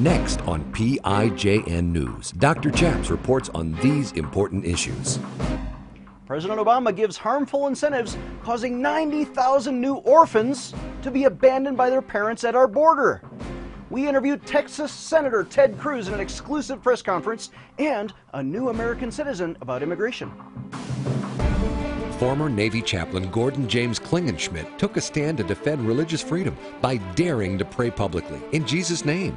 Next on PIJN News, Dr. Chaps reports on these important issues. President Obama gives harmful incentives, causing 90,000 new orphans to be abandoned by their parents at our border. We interviewed Texas Senator Ted Cruz in an exclusive press conference and a new American citizen about immigration. Former Navy chaplain Gordon James Klingenschmitt took a stand to defend religious freedom by daring to pray publicly in Jesus' name.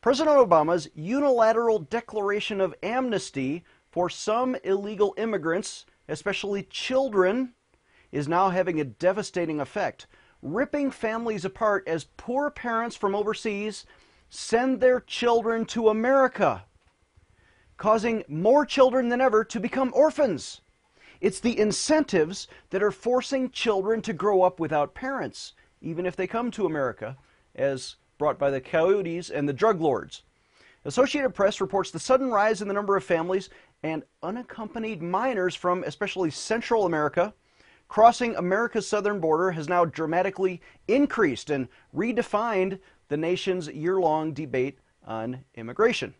President Obama's unilateral declaration of amnesty for some illegal immigrants, especially children, is now having a devastating effect, ripping families apart as poor parents from overseas send their children to America, causing more children than ever to become orphans. It's the incentives that are forcing children to grow up without parents even if they come to America, as brought by the coyotes and the drug lords. Associated Press reports the sudden rise in the number of families and unaccompanied minors from especially Central America crossing America's southern border has now dramatically increased and redefined the nation's year long debate on immigration.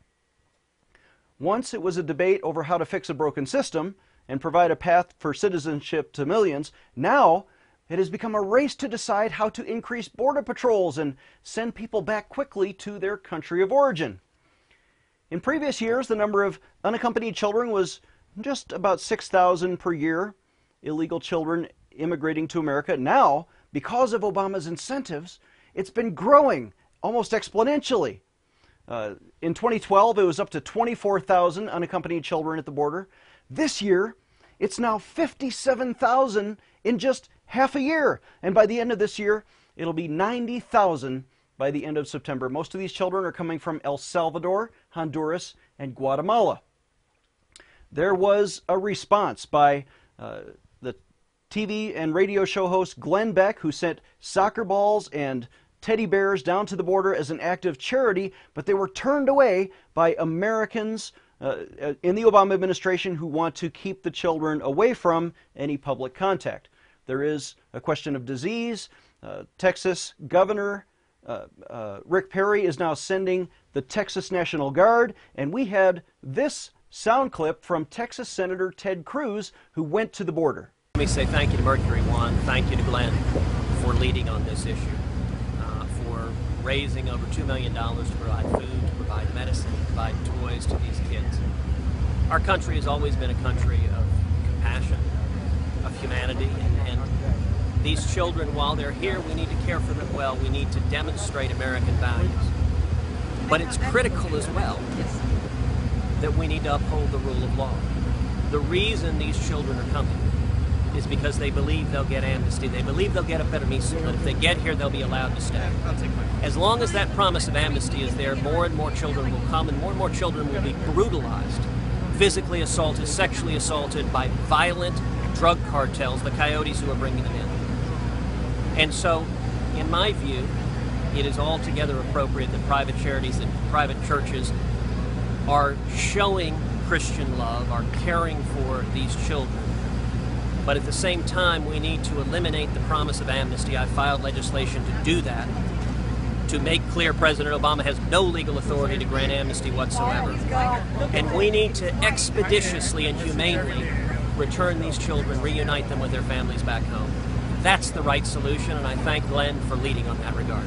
Once it was a debate over how to fix a broken system and provide a path for citizenship to millions, now it has become a race to decide how to increase border patrols and send people back quickly to their country of origin. In previous years, the number of unaccompanied children was just about 6,000 per year, illegal children immigrating to America. Now, because of Obama's incentives, it's been growing almost exponentially. Uh, in 2012, it was up to 24,000 unaccompanied children at the border. This year, it's now 57,000 in just half a year. And by the end of this year, it'll be 90,000 by the end of September. Most of these children are coming from El Salvador, Honduras, and Guatemala. There was a response by uh, the TV and radio show host Glenn Beck, who sent soccer balls and teddy bears down to the border as an act of charity, but they were turned away by Americans uh, uh in the Obama administration who want to keep the children away from any public contact. There is a question of disease. Uh, Texas Governor uh, uh, Rick Perry is now sending the Texas National Guard, and we had this sound clip from Texas Senator Ted Cruz, who went to the border. Let me say thank you to Mercury One, thank you to Glenn for leading on this issue, uh, for raising over $2 million to provide food, to provide medicine, to provide toys to these kids. Our country has always been a country of compassion, humanity, these children, while they're here, we need to care for them well. We need to demonstrate American values. But it's critical as well that we need to uphold the rule of law. The reason these children are coming is because they believe they'll get amnesty. They believe they'll get a permiso, But if they get here, they'll be allowed to stay. As long as that promise of amnesty is there, more and more children will come, and more and more children will be brutalized, physically assaulted, sexually assaulted by violent drug cartels, the coyotes who are bringing them in. And so, in my view, it is altogether appropriate that private charities and private churches are showing Christian love, are caring for these children. But at the same time, we need to eliminate the promise of amnesty. I filed legislation to do that, to make clear President Obama has no legal authority to grant amnesty whatsoever. And we need to expeditiously and humanely return these children, reunite them with their families back home. That's the right solution, and I thank Glenn for leading on that regard.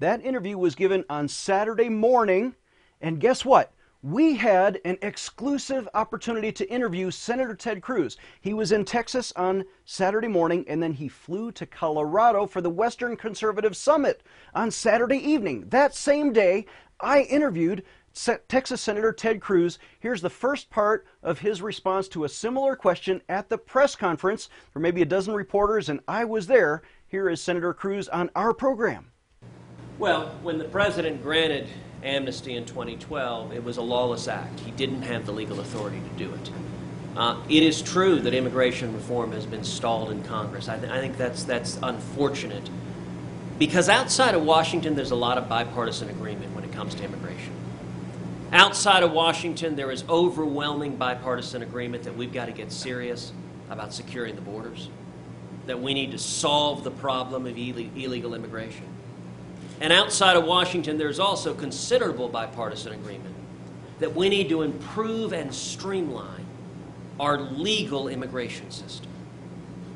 That interview was given on Saturday morning, and guess what? We had an exclusive opportunity to interview Senator Ted Cruz. He was in Texas on Saturday morning, and then he flew to Colorado for the Western Conservative Summit on Saturday evening. That same day, I interviewed Texas Senator Ted Cruz. Here's the first part of his response to a similar question at the press conference for maybe a dozen reporters, and I was there. Here is Senator Cruz on our program. Well, when the president granted amnesty in 2012, it was a lawless act. He didn't have the legal authority to do it. Uh, it is true that immigration reform has been stalled in Congress. I, th- I think that's, that's unfortunate because outside of Washington, there's a lot of bipartisan agreement when it comes to immigration. Outside of Washington, there is overwhelming bipartisan agreement that we've got to get serious about securing the borders, that we need to solve the problem of illegal immigration. And outside of Washington, there's also considerable bipartisan agreement that we need to improve and streamline our legal immigration system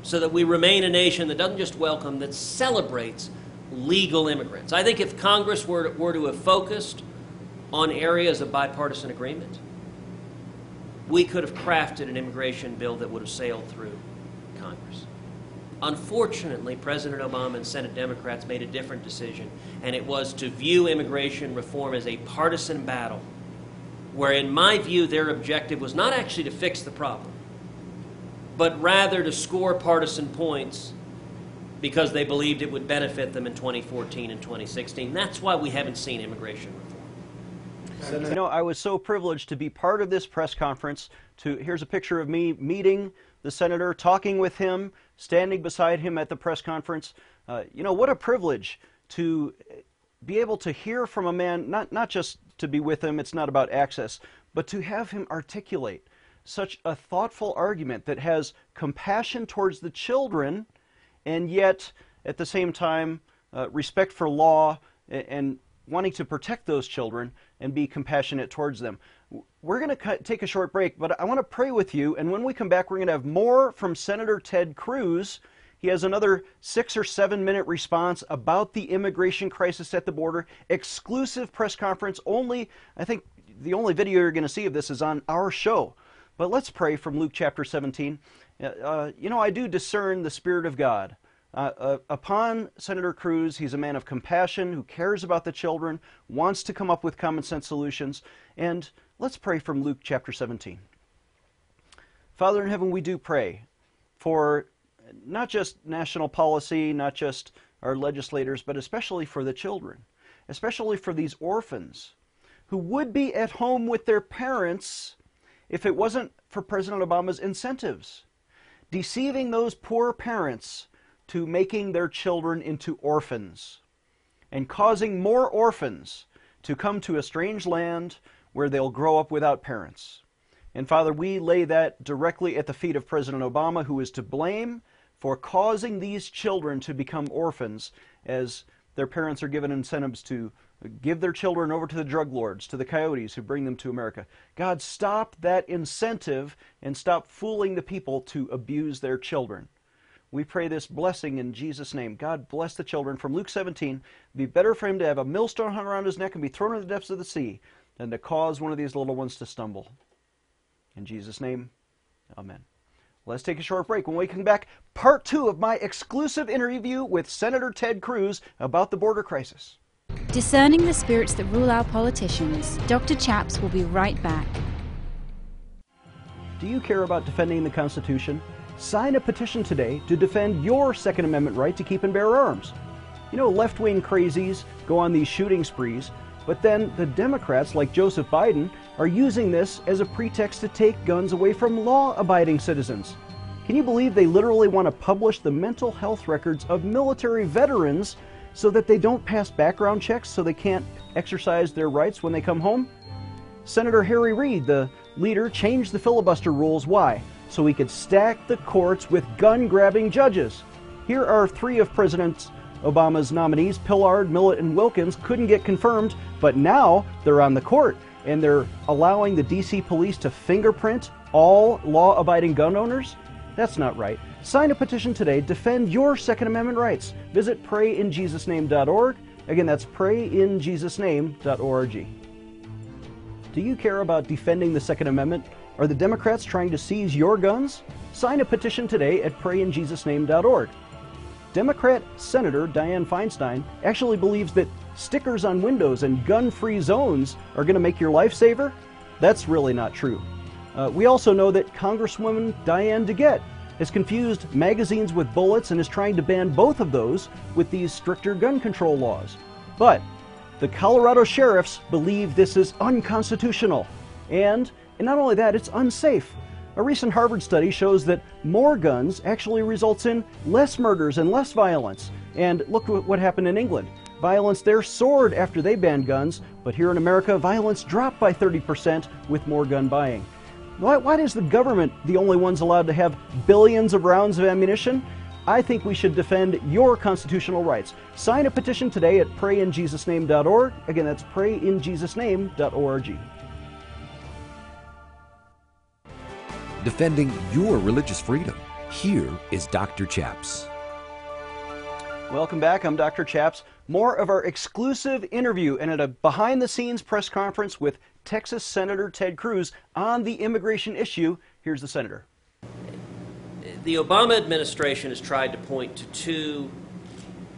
so that we remain a nation that doesn't just welcome, that celebrates legal immigrants. I think if Congress were were to have focused on areas of bipartisan agreement, we could have crafted an immigration bill that would have sailed through Congress. Unfortunately, President Obama and Senate Democrats made a different decision, and it was to view immigration reform as a partisan battle, where, in my view, their objective was not actually to fix the problem, but rather to score partisan points because they believed it would benefit them in 2014 and 2016. That's why we haven't seen immigration reform. You know, I was so privileged to be part of this press conference. To here's a picture of me meeting the senator, talking with him, standing beside him at the press conference. Uh, you know, what a privilege to be able to hear from a man, not, not just to be with him, it's not about access, but to have him articulate such a thoughtful argument that has compassion towards the children and yet at the same time uh, respect for law and, and wanting to protect those children and be compassionate towards them. We're going to take a short break, but I want to pray with you. And when we come back, we're going to have more from Senator Ted Cruz. He has another six or seven minute response about the immigration crisis at the border. Exclusive press conference. Only, I think the only video you're going to see of this is on our show. But let's pray from Luke chapter 17. Uh, uh you know, I do discern the Spirit of God. Uh, uh, upon Senator Cruz, he's a man of compassion who cares about the children, wants to come up with common sense solutions. And let's pray from Luke chapter 17. Father in heaven, we do pray for not just national policy, not just our legislators, but especially for the children, especially for these orphans who would be at home with their parents if it wasn't for President Obama's incentives. Deceiving those poor parents to making their children into orphans and causing more orphans to come to a strange land where they'll grow up without parents. And Father, we lay that directly at the feet of President Obama, who is to blame for causing these children to become orphans as their parents are given incentives to give their children over to the drug lords, to the coyotes who bring them to America. God, stop that incentive and stop fooling the people to abuse their children. We pray this blessing in Jesus' name. God bless the children. From Luke 17, be better for him to have a millstone hung around his neck and be thrown into the depths of the sea than to cause one of these little ones to stumble. In Jesus' name, amen. Let's take a short break. When we come back, part two of my exclusive interview with Senator Ted Cruz about the border crisis. Discerning the spirits that rule our politicians, Dr. Chaps will be right back. Do you care about defending the Constitution? Sign a petition today to defend your Second Amendment right to keep and bear arms. You know, left wing crazies go on these shooting sprees, but then the Democrats, like Joseph Biden, are using this as a pretext to take guns away from law abiding citizens. Can you believe they literally want to publish the mental health records of military veterans so that they don't pass background checks so they can't exercise their rights when they come home? Senator Harry Reid, the leader, changed the filibuster rules. Why? So he could stack the courts with gun grabbing judges. Here are three of President Obama's nominees Pillard, Millett, and Wilkins couldn't get confirmed, but now they're on the court and they're allowing the DC police to fingerprint all law abiding gun owners? That's not right. Sign a petition today. Defend your Second Amendment rights. Visit prayinjesusname.org. Again, that's prayinjesusname.org. Do you care about defending the Second Amendment? Are the Democrats trying to seize your guns? Sign a petition today at prayinjesusname.org. Democrat Senator Dianne Feinstein actually believes that stickers on windows and gun free zones are going to make your life saver. That's really not true. Uh, we also know that Congresswoman Diane DeGette has confused magazines with bullets and is trying to ban both of those with these stricter gun control laws. But The Colorado sheriffs believe this is unconstitutional. And, and not only that, it's unsafe. A recent Harvard study shows that more guns actually results in less murders and less violence. And look what happened in England. Violence there soared after they banned guns, but here in America, violence dropped by 30% with more gun buying. Why, why is the government the only ones allowed to have billions of rounds of ammunition? I think we should defend your constitutional rights. Sign a petition today at prayinjesusname.org. Again, that's prayinjesusname.org. Defending your religious freedom. Here is Dr. Chaps. Welcome back. I'm Dr. Chaps. More of our exclusive interview and at a behind the scenes press conference with Texas Senator Ted Cruz on the immigration issue. Here's the senator. The Obama administration has tried to point to two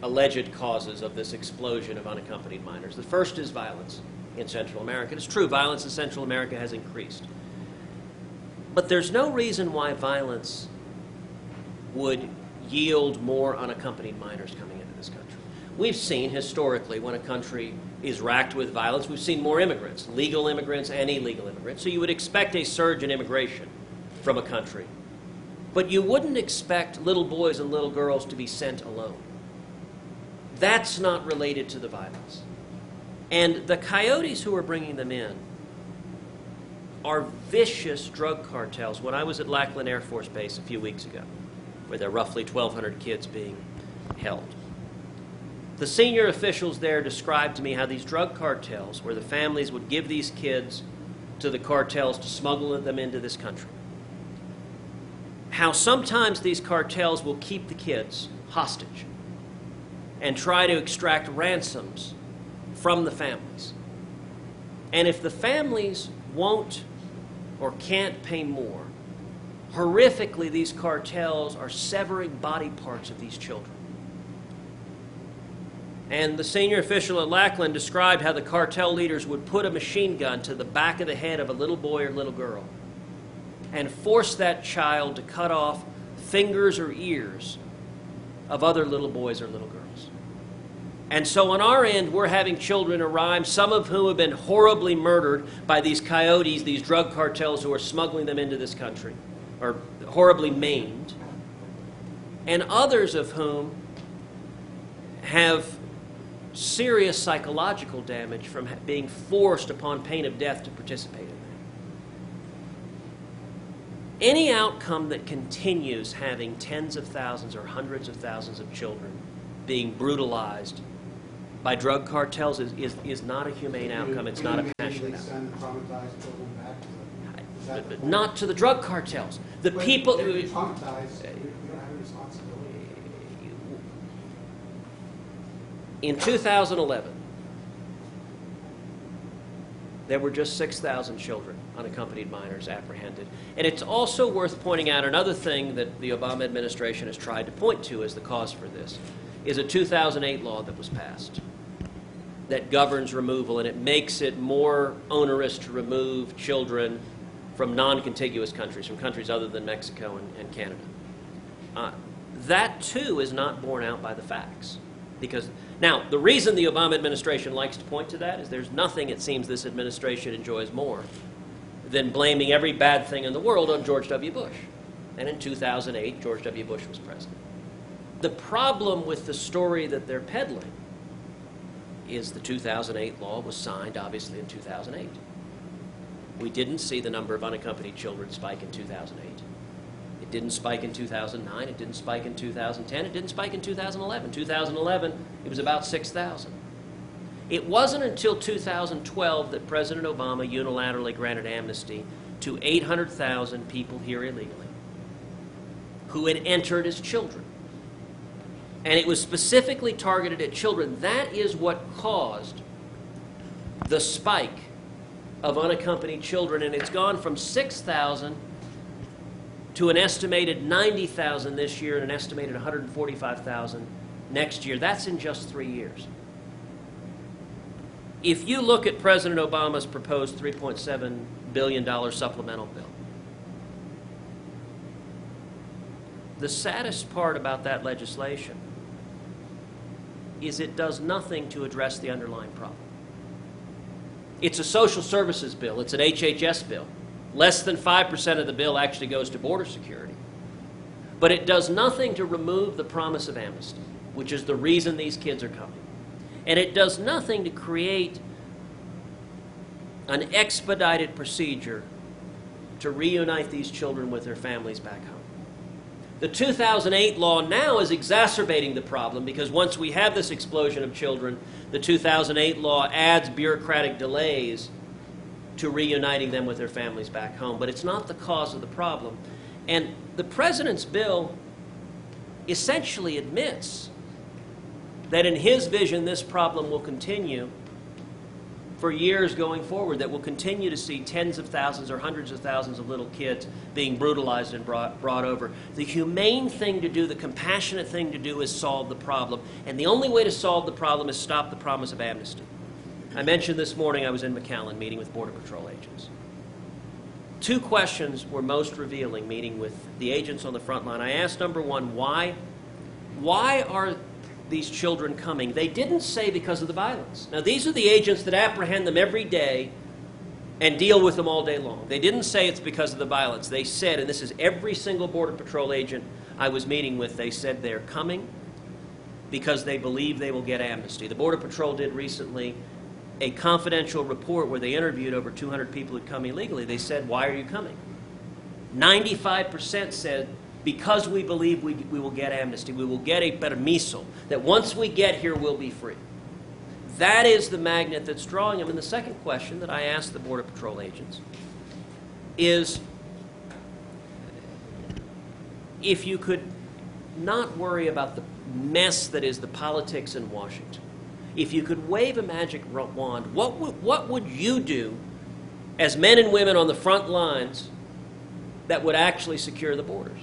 alleged causes of this explosion of unaccompanied minors. The first is violence in Central America. It's true, violence in Central America has increased. But there's no reason why violence would yield more unaccompanied minors coming into this country. We've seen historically when a country is racked with violence, we've seen more immigrants, legal immigrants and illegal immigrants. So you would expect a surge in immigration from a country. But you wouldn't expect little boys and little girls to be sent alone. That's not related to the violence. And the coyotes who are bringing them in are vicious drug cartels. When I was at Lackland Air Force Base a few weeks ago, where there are roughly 1,200 kids being held. The senior officials there described to me how these drug cartels, where the families would give these kids to the cartels to smuggle them into this country, how sometimes these cartels will keep the kids hostage and try to extract ransoms from the families. And if the families won't or can't pay more, horrifically these cartels are severing body parts of these children. And the senior official at Lackland described how the cartel leaders would put a machine gun to the back of the head of a little boy or little girl and force that child to cut off fingers or ears of other little boys or little girls. And so on our end, we're having children arrive, some of whom have been horribly murdered by these coyotes, these drug cartels who are smuggling them into this country or horribly maimed, and others of whom have serious psychological damage from being forced upon pain of death to participate in that. Any outcome that continues having tens of thousands or hundreds of thousands of children being brutalized by drug cartels is, is, is not a humane outcome. It's not a passionate outcome. Not to the drug cartels. The But people. if you're traumatized, you you don't have a responsibility. In 2011, there were just 6,000 children, unaccompanied minors, apprehended. And it's also worth pointing out another thing that the Obama administration has tried to point to as the cause for this is a 2008 law that was passed that governs removal, and it makes it more onerous to remove children from non contiguous countries, from countries other than Mexico and, and Canada. Uh, that too is not borne out by the facts. Because now, the reason the Obama administration likes to point to that is there's nothing it seems this administration enjoys more than blaming every bad thing in the world on George W. Bush. And in 2008, George W. Bush was president. The problem with the story that they're peddling is the 2008 law was signed, obviously, in 2008. We didn't see the number of unaccompanied children spike in 2008. It didn't spike in 2009. It didn't spike in 2010. It didn't spike in 2011. 2011, it was about 6,000. It wasn't until 2012 that President Obama unilaterally granted amnesty to 800,000 people here illegally who had entered as children. And it was specifically targeted at children. That is what caused the spike of unaccompanied children, and it's gone from 6,000 to an estimated 90,000 this year and an estimated 145,000 next year. That's in just three years. If you look at President Obama's proposed $3.7 billion supplemental bill, the saddest part about that legislation is it does nothing to address the underlying problem. It's a social services bill, it's an HHS bill. Less than 5% of the bill actually goes to border security. But it does nothing to remove the promise of amnesty, which is the reason these kids are coming. And it does nothing to create an expedited procedure to reunite these children with their families back home. The 2008 law now is exacerbating the problem because once we have this explosion of children, the 2008 law adds bureaucratic delays to reuniting them with their families back home. But it's not the cause of the problem. And the president's bill essentially admits that in his vision, this problem will continue for years going forward, that we'll continue to see tens of thousands or hundreds of thousands of little kids being brutalized and brought, brought over. The humane thing to do, the compassionate thing to do, is solve the problem. And the only way to solve the problem is stop the promise of amnesty. I mentioned this morning I was in McAllen meeting with Border Patrol agents. Two questions were most revealing meeting with the agents on the front line. I asked number one, why? Why are these children coming? They didn't say because of the violence. Now, these are the agents that apprehend them every day and deal with them all day long. They didn't say it's because of the violence. They said, and this is every single Border Patrol agent I was meeting with, they said they're coming because they believe they will get amnesty. The Border Patrol did recently a confidential report where they interviewed over 200 people who'd come illegally. They said, Why are you coming? 95% said, Because we believe we, we will get amnesty, we will get a permiso, that once we get here, we'll be free. That is the magnet that's drawing them. And the second question that I asked the Border Patrol agents is if you could not worry about the mess that is the politics in Washington, if you could wave a magic wand, what would, what would you do as men and women on the front lines that would actually secure the borders?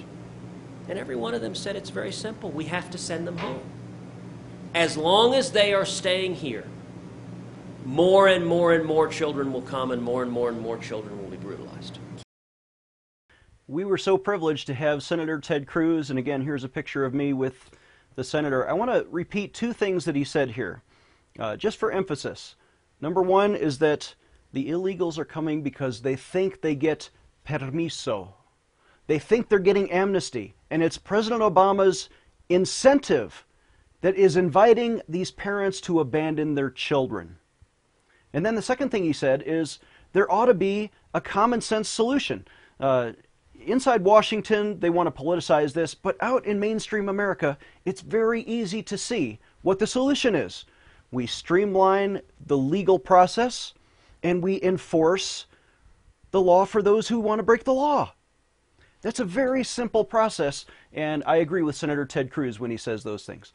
And every one of them said it's very simple. We have to send them home. As long as they are staying here, more and more and more children will come, and more and more and more children will be brutalized. We were so privileged to have Senator Ted Cruz, and again, here's a picture of me with the senator. I want to repeat two things that he said here, uh, just for emphasis. Number one is that the illegals are coming because they think they get permiso. They think they're getting amnesty, and it's President Obama's incentive that is inviting these parents to abandon their children. And then the second thing he said is there ought to be a common sense solution. Uh, inside Washington, they want to politicize this, but out in mainstream America, it's very easy to see what the solution is. We streamline the legal process and we enforce the law for those who want to break the law. That's a very simple process, and I agree with Senator Ted Cruz when he says those things.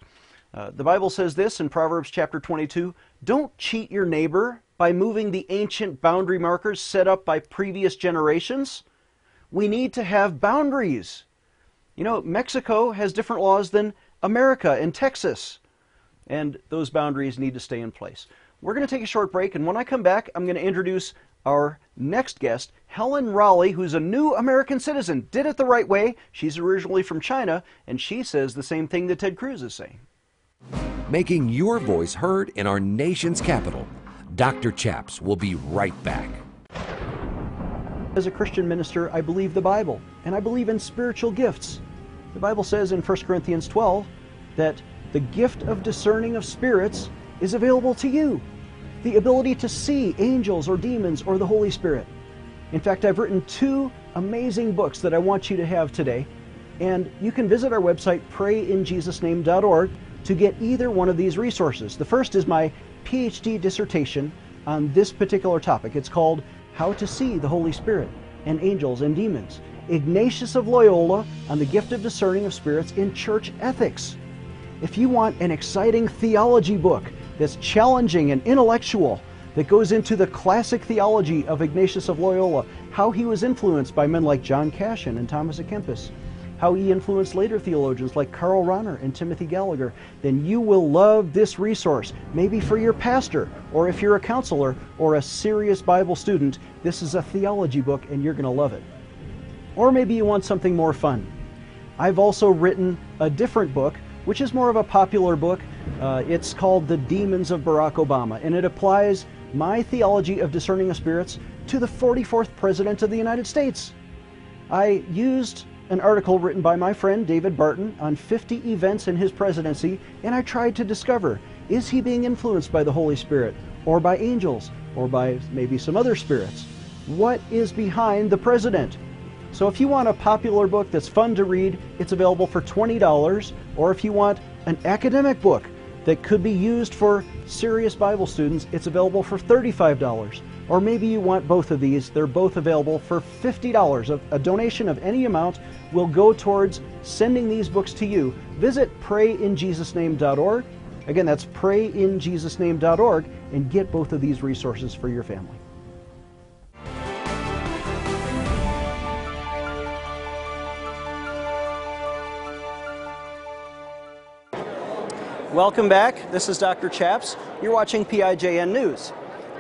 Uh, the Bible says this in Proverbs chapter 22 Don't cheat your neighbor by moving the ancient boundary markers set up by previous generations we need to have boundaries. You know, Mexico has different laws than America and Texas, and those boundaries need to stay in place. We're going to take a short break, and when I come back, I'm going to introduce our next guest, Helen Raleigh, who's a new American citizen. Did it the right way. She's originally from China, and she says the same thing that Ted Cruz is saying. Making your voice heard in our nation's capital. Dr. Chaps will be right back. As a Christian minister, I believe the Bible, and I believe in spiritual gifts. The Bible says in 1 Corinthians 12 that the gift of discerning of spirits is available to you. The ability to see angels or demons or the Holy Spirit. In fact, I've written two amazing books that I want you to have today, and you can visit our website, prayinjesusname.org, to get either one of these resources. The first is my PhD dissertation on this particular topic. It's called how to see the Holy Spirit and angels and demons. Ignatius of Loyola on the gift of discerning of spirits in church ethics. If you want an exciting theology book that's challenging and intellectual, that goes into the classic theology of Ignatius of Loyola, how he was influenced by men like John Cassian and Thomas à Kempis, how he influenced later theologians like Karl Rahner and Timothy Gallagher, then you will love this resource. Maybe for your pastor, or if you're a counselor or a serious Bible student, this is a theology book and you're going to love it. Or maybe you want something more fun. I've also written a different book, which is more of a popular book. Uh, it's called The Demons of Barack Obama, and it applies My Theology of Discerning the Spirits to the 44th President of the United States. I used an article written by my friend David Barton on 50 events in his presidency, and I tried to discover is he being influenced by the Holy Spirit, or by angels, or by maybe some other spirits? What is behind the president? So if you want a popular book that's fun to read, it's available for $20. Or if you want an academic book that could be used for serious Bible students, it's available for $35. Or maybe you want both of these. They're both available for $50. A, donation of any amount will go towards sending these books to you. Visit prayinjesusname.org. Again, that's prayinjesusname.org and get both of these resources for your family. Welcome back. This is Dr. Chaps. You're watching PIJN News.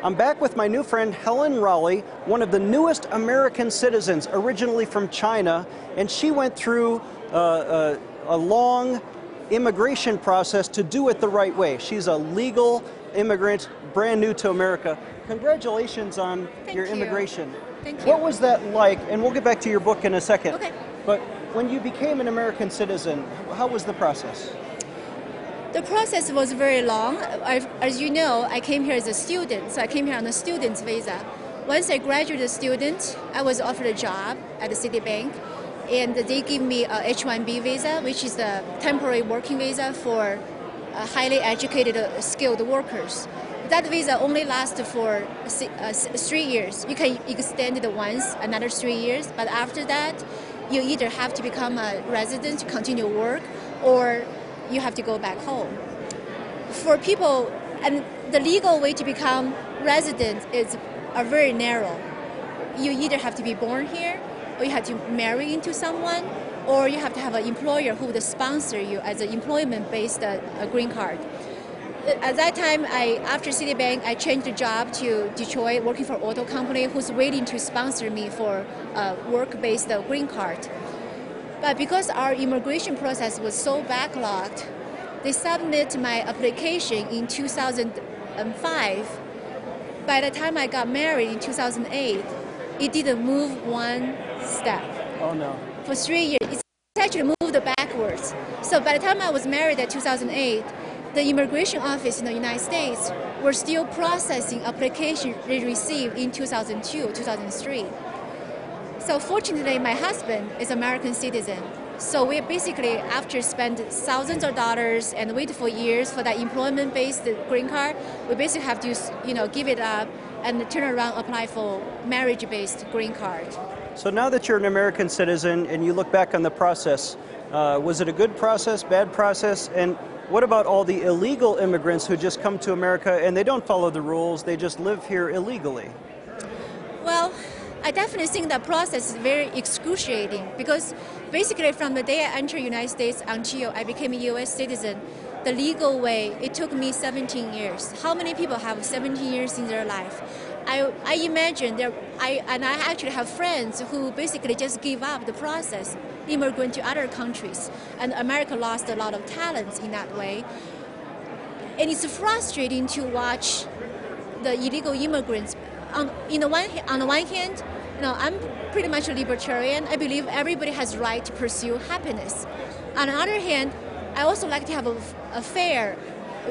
I'm back with my new friend Helen Raleigh, one of the newest American citizens, originally from China, and she went through uh, a, a long immigration process to do it the right way. She's a legal immigrant, brand new to America. Congratulations on Thank your you. immigration. Thank you. What was that like? And we'll get back to your book in a second. Okay. But when you became an American citizen, how was the process? The process was very long. I, as you know, I came here as a student, so I came here on a student's visa. Once I graduated student, I was offered a job at the Citibank, and they gave me a H-1B visa, which is a temporary working visa for uh, highly educated, uh, skilled workers. That visa only lasts for uh, three years. You can extend it once, another three years, but after that, you either have to become a resident to continue work, or you have to go back home. For people, and the legal way to become resident is are very narrow. You either have to be born here, or you have to marry into someone, or you have to have an employer who would sponsor you as an employment-based uh, uh, green card. At that time, I after Citibank, I changed the job to Detroit, working for auto company who's willing to sponsor me for a work-based uh, green card. But because our immigration process was so backlogged, they submit my application in 2005. By the time I got married in 2008, it didn't move one step. Oh no. For three years, it's actually moved backwards. So by the time I was married in 2008, the immigration office in the United States were still processing applications they received in 2002, 2003. So fortunately, my husband is American citizen. So we basically, after spend thousands of dollars and wait for years for that employment-based green card, we basically have to, you know, give it up and turn around apply for marriage-based green card. So now that you're an American citizen and you look back on the process, uh, was it a good process, bad process? And what about all the illegal immigrants who just come to America and they don't follow the rules, they just live here illegally? Well, I definitely think that process is very excruciating because basically from the day I entered United States until I became a U.S. citizen, the legal way, it took me 17 years. How many people have 17 years in their life? I, I imagine there, I, and I actually have friends who basically just give up the process, immigrant to other countries, and America lost a lot of talents in that way. And it's frustrating to watch the illegal immigrants. On, in the one, on the one hand, you know, I'm pretty much a libertarian. I believe everybody has right to pursue happiness. On the other hand, I also like to have a, a fair,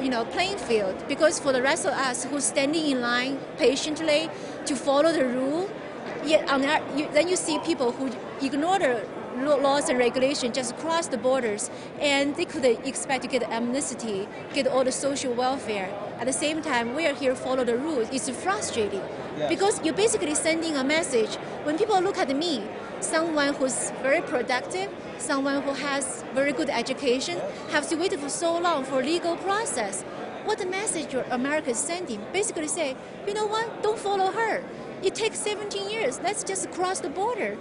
you know, playing field because for the rest of us who's standing in line patiently to follow the rule, yet on the, you, then you see people who ignore the laws and regulations just cross the borders and they could expect to get amnesty, get all the social welfare. At the same time, we are here follow the rules. It's frustrating Yes. because you're basically sending a message. When people look at me, someone who's very productive, someone who has very good education, have to wait for so long for legal process. What the message America is sending? Basically say, you know what? Don't follow her. It takes 17 years. Let's just cross the border.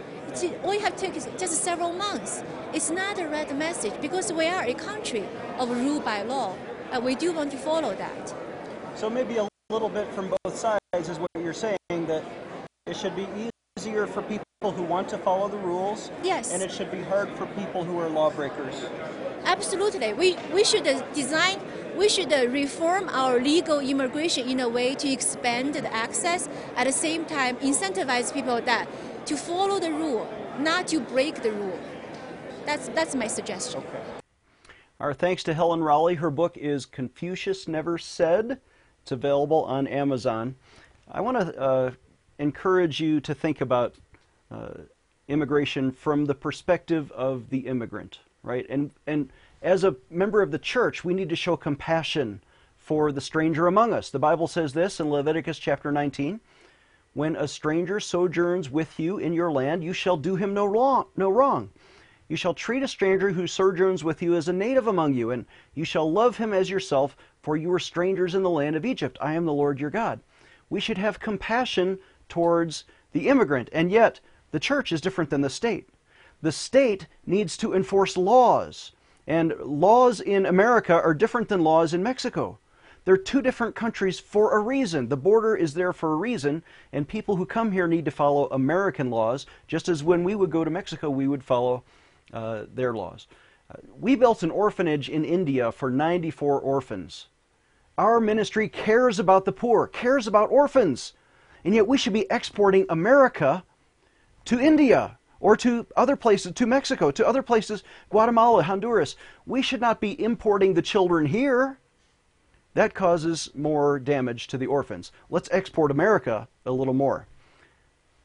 All you have to take is just several months. It's not a red message because we are a country of rule by law, and we do want to follow that. So maybe a little bit from both sides is what you're saying that it should be easier for people who want to follow the rules. Yes. And it should be hard for people who are lawbreakers. Absolutely. We, we should design, we should uh, reform our legal immigration in a way to expand the access. At the same time, incentivize people that to follow the rule, not to break the rule. That's that's my suggestion. Our thanks to Helen Raleigh. Her book is Confucius Never Said. It's available on Amazon. I want to uh, encourage you to think about uh, immigration from the perspective of the immigrant, right? And and as a member of the church, we need to show compassion for the stranger among us. The Bible says this in Leviticus chapter 19. When a stranger sojourns with you in your land, you shall do him no wrong, no wrong. You shall treat a stranger who sojourns with you as a native among you, and you shall love him as yourself, for you were strangers in the land of Egypt. I am the Lord your God. We should have compassion towards the immigrant, and yet the church is different than the state. The state needs to enforce laws, and laws in America are different than laws in Mexico. They're two different countries for a reason. The border is there for a reason, and people who come here need to follow American laws, just as when we would go to Mexico, we would follow uh, their laws. Uh, we built an orphanage in India for 94 orphans. Our ministry cares about the poor, cares about orphans, and yet we should be exporting America to India or to other places, to Mexico, to other places, Guatemala, Honduras. We should not be importing the children here. That causes more damage to the orphans. Let's export America a little more.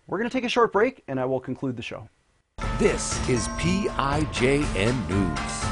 We're going to take a short break, and I will conclude the show. This is PIJN News.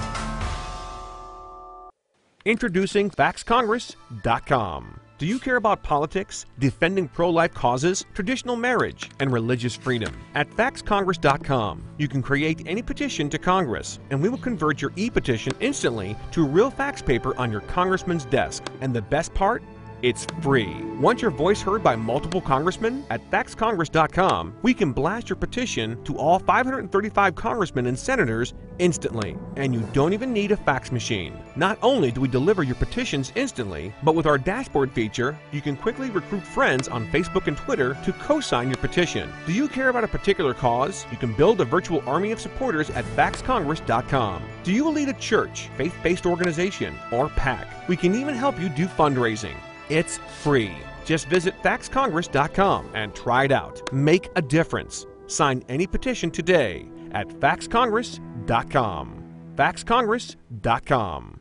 Introducing FaxCongress.com. Do you care about politics, defending pro life causes, traditional marriage, and religious freedom? At FaxCongress.com, you can create any petition to Congress, and we will convert your e petition instantly to real fax paper on your congressman's desk. And the best part? It's free. Want your voice heard by multiple congressmen? At faxcongress.com, we can blast your petition to all 535 congressmen and senators instantly. And you don't even need a fax machine. Not only do we deliver your petitions instantly, but with our dashboard feature, you can quickly recruit friends on Facebook and Twitter to co sign your petition. Do you care about a particular cause? You can build a virtual army of supporters at faxcongress.com. Do you lead a church, faith based organization, or PAC? We can even help you do fundraising. It's free. Just visit faxcongress.com and try it out. Make a difference. Sign any petition today at faxcongress.com. faxcongress.com.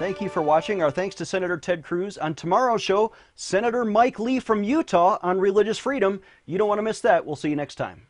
Thank you for watching. Our thanks to Senator Ted Cruz. On tomorrow's show, Senator Mike Lee from Utah on religious freedom. You don't want to miss that. We'll see you next time.